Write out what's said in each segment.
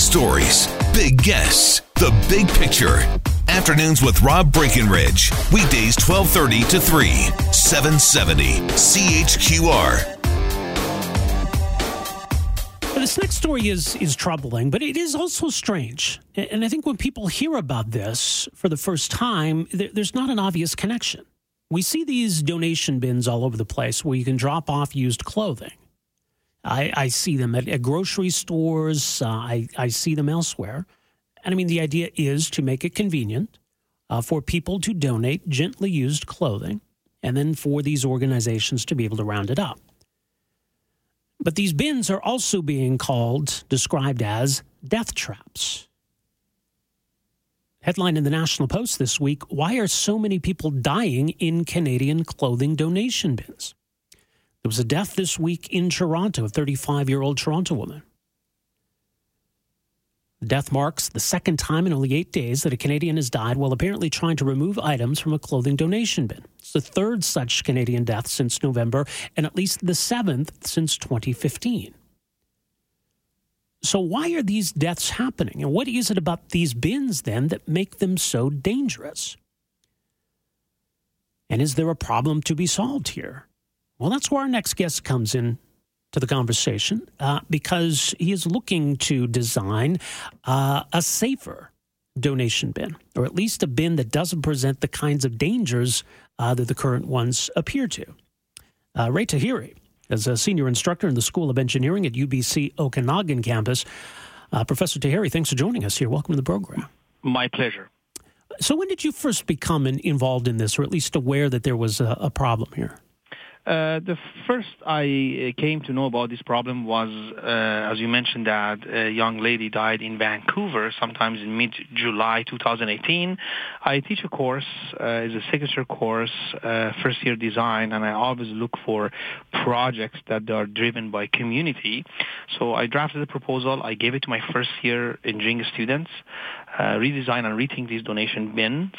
stories, big guests, the big picture. Afternoons with Rob Breckenridge. Weekdays 1230 to 3, 770 CHQR. This next story is is troubling, but it is also strange. And I think when people hear about this for the first time, there's not an obvious connection. We see these donation bins all over the place where you can drop off used clothing. I, I see them at, at grocery stores. Uh, I, I see them elsewhere. And I mean, the idea is to make it convenient uh, for people to donate gently used clothing and then for these organizations to be able to round it up. But these bins are also being called, described as death traps. Headline in the National Post this week Why are so many people dying in Canadian clothing donation bins? There was a death this week in Toronto, a 35 year old Toronto woman. The death marks the second time in only eight days that a Canadian has died while apparently trying to remove items from a clothing donation bin. It's the third such Canadian death since November, and at least the seventh since 2015. So, why are these deaths happening? And what is it about these bins then that make them so dangerous? And is there a problem to be solved here? Well, that's where our next guest comes in to the conversation uh, because he is looking to design uh, a safer donation bin, or at least a bin that doesn't present the kinds of dangers uh, that the current ones appear to. Uh, Ray Taheri is a senior instructor in the School of Engineering at UBC Okanagan campus. Uh, Professor Taheri, thanks for joining us here. Welcome to the program. My pleasure. So, when did you first become involved in this, or at least aware that there was a, a problem here? Uh, the first I uh, came to know about this problem was, uh, as you mentioned, that a young lady died in Vancouver, sometimes in mid-July 2018. I teach a course, uh, it's a signature course, uh, first-year design, and I always look for projects that are driven by community. So I drafted a proposal. I gave it to my first-year engineering students, redesign and rethink these donation bins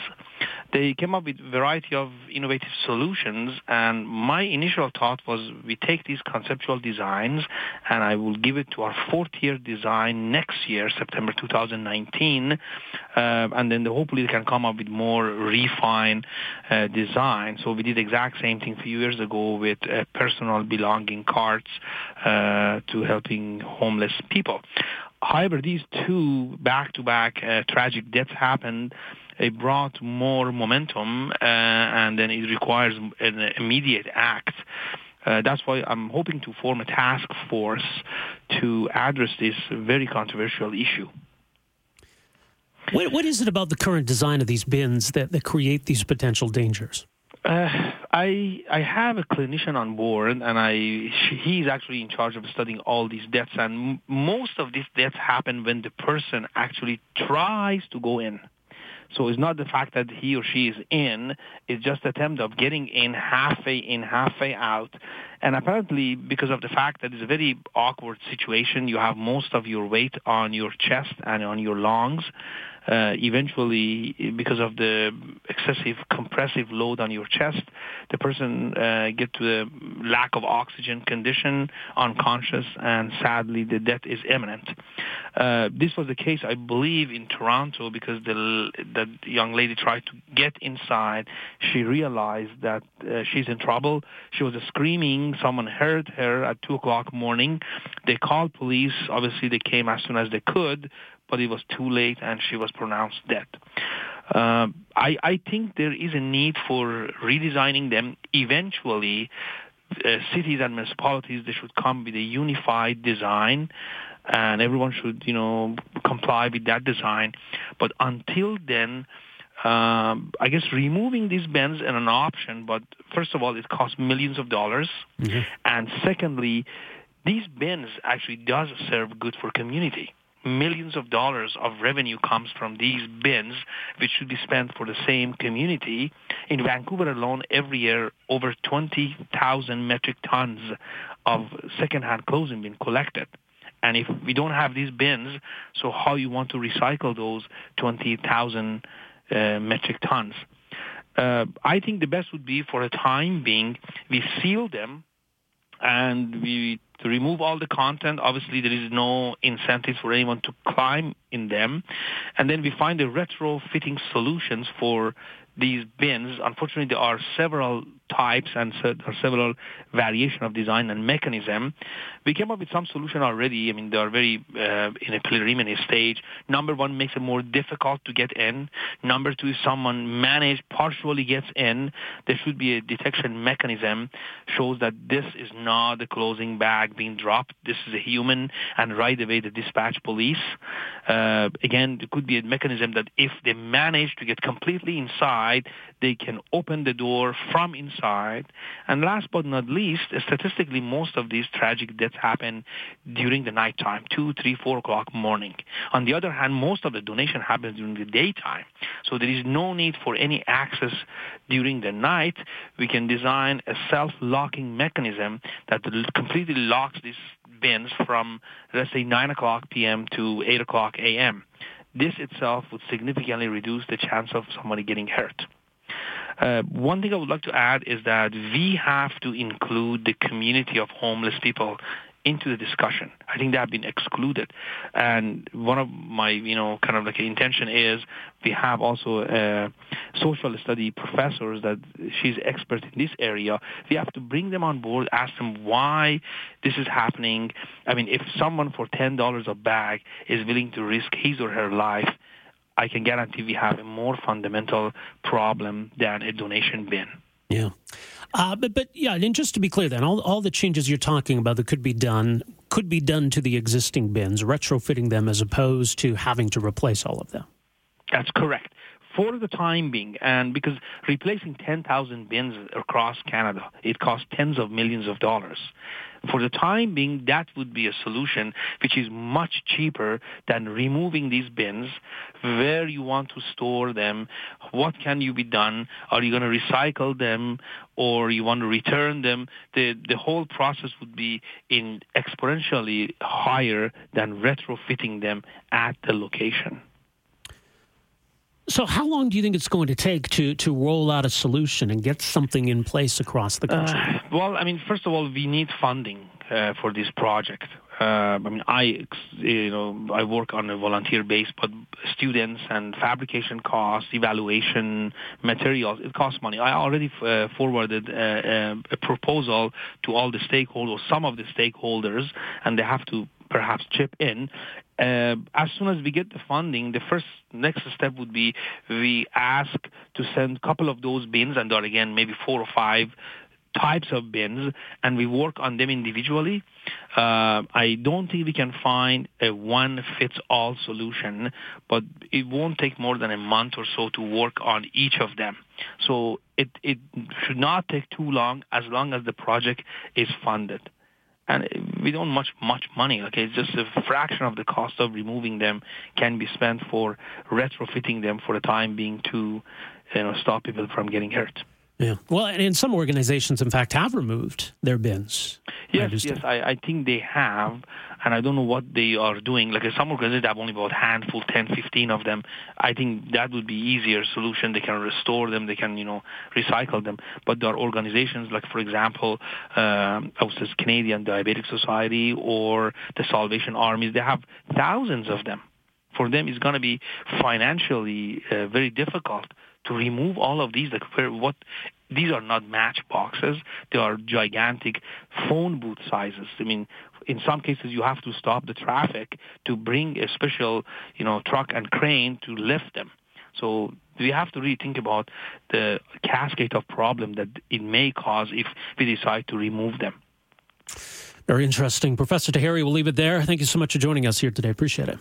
they came up with a variety of innovative solutions. And my initial thought was we take these conceptual designs and I will give it to our fourth year design next year, September 2019. Uh, and then hopefully they can come up with more refined uh, design. So we did the exact same thing a few years ago with uh, personal belonging carts uh, to helping homeless people. However, these two back-to-back uh, tragic deaths happened it brought more momentum, uh, and then it requires an immediate act. Uh, that's why I'm hoping to form a task force to address this very controversial issue. What, what is it about the current design of these bins that, that create these potential dangers? Uh, I I have a clinician on board, and I she, he's actually in charge of studying all these deaths. And m- most of these deaths happen when the person actually tries to go in. So it's not the fact that he or she is in, it's just attempt of getting in halfway in, halfway out. And apparently, because of the fact that it's a very awkward situation, you have most of your weight on your chest and on your lungs uh, eventually, because of the excessive compressive load on your chest, the person uh, get to the lack of oxygen condition, unconscious, and sadly the death is imminent. Uh, this was the case, I believe, in Toronto because the the young lady tried to get inside. She realized that uh, she's in trouble. She was screaming. Someone heard her at two o'clock morning. They called police. Obviously, they came as soon as they could, but it was too late and she was pronounced dead. Uh, I, I think there is a need for redesigning them. Eventually, uh, cities and municipalities they should come with a unified design, and everyone should you know comply with that design. But until then. Um, I guess removing these bins is an option, but first of all, it costs millions of dollars, mm-hmm. and secondly, these bins actually does serve good for community millions of dollars of revenue comes from these bins, which should be spent for the same community. In Vancouver alone, every year, over 20,000 metric tons of secondhand clothing being collected. And if we don't have these bins, so how you want to recycle those 20,000 uh, metric tons? Uh, I think the best would be for a time being, we seal them and we to remove all the content. Obviously, there is no incentives for anyone to climb in them. And then we find the retrofitting solutions for these bins. Unfortunately, there are several types and several variation of design and mechanism. We came up with some solution already. I mean, they are very uh, in a preliminary stage. Number one makes it more difficult to get in. Number two, someone managed partially gets in, there should be a detection mechanism shows that this is not the closing bag being dropped. This is a human, and right away the dispatch police. Uh, again, it could be a mechanism that if they manage to get completely inside, they can open the door from inside. And last but not least, statistically, most of these tragic deaths happen during the nighttime, 2, 3, 4 o'clock morning. On the other hand, most of the donation happens during the daytime. So there is no need for any access during the night. We can design a self-locking mechanism that completely locks these bins from, let's say, 9 o'clock p.m. to 8 o'clock a.m. This itself would significantly reduce the chance of somebody getting hurt. Uh, one thing I would like to add is that we have to include the community of homeless people into the discussion. I think they have been excluded. And one of my, you know, kind of like intention is we have also a social study professors that she's expert in this area. We have to bring them on board, ask them why this is happening. I mean, if someone for $10 a bag is willing to risk his or her life, I can guarantee we have a more fundamental problem than a donation bin. Yeah. Uh, but, but yeah, and just to be clear then, all, all the changes you're talking about that could be done could be done to the existing bins, retrofitting them as opposed to having to replace all of them. That's correct for the time being, and because replacing 10,000 bins across Canada, it costs tens of millions of dollars. For the time being, that would be a solution which is much cheaper than removing these bins, where you want to store them, what can you be done, are you going to recycle them, or you want to return them. The, the whole process would be in exponentially higher than retrofitting them at the location. So, how long do you think it's going to take to, to roll out a solution and get something in place across the country? Uh, well, I mean, first of all, we need funding uh, for this project. Uh, I mean, I you know I work on a volunteer base, but students and fabrication costs, evaluation, materials, it costs money. I already uh, forwarded a, uh, uh, a proposal to all the stakeholders, some of the stakeholders, and they have to perhaps chip in. Uh, as soon as we get the funding, the first next step would be we ask to send a couple of those bins, and there are again maybe four or five types of bins, and we work on them individually. Uh, I don't think we can find a one-fits-all solution, but it won't take more than a month or so to work on each of them. So it, it should not take too long as long as the project is funded and we don't much much money. Okay, it's just a fraction of the cost of removing them can be spent for retrofitting them for the time being to you know stop people from getting hurt. Yeah. Well, and some organizations, in fact, have removed their bins. Yes, I yes, I, I think they have, and I don't know what they are doing. Like some organizations have only about a handful, 10, 15 of them. I think that would be easier solution. They can restore them, they can, you know, recycle them. But there are organizations like, for example, um, I was this Canadian Diabetic Society or the Salvation Armies. They have thousands of them. For them, it's going to be financially uh, very difficult to remove all of these, like what these are not matchboxes; they are gigantic phone booth sizes. I mean, in some cases, you have to stop the traffic to bring a special, you know, truck and crane to lift them. So we have to really think about the cascade of problem that it may cause if we decide to remove them. Very interesting. Professor Taheri, we'll leave it there. Thank you so much for joining us here today. Appreciate it.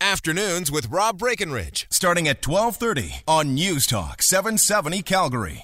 Afternoons with Rob Breckenridge, starting at 1230 on News Talk 770 Calgary.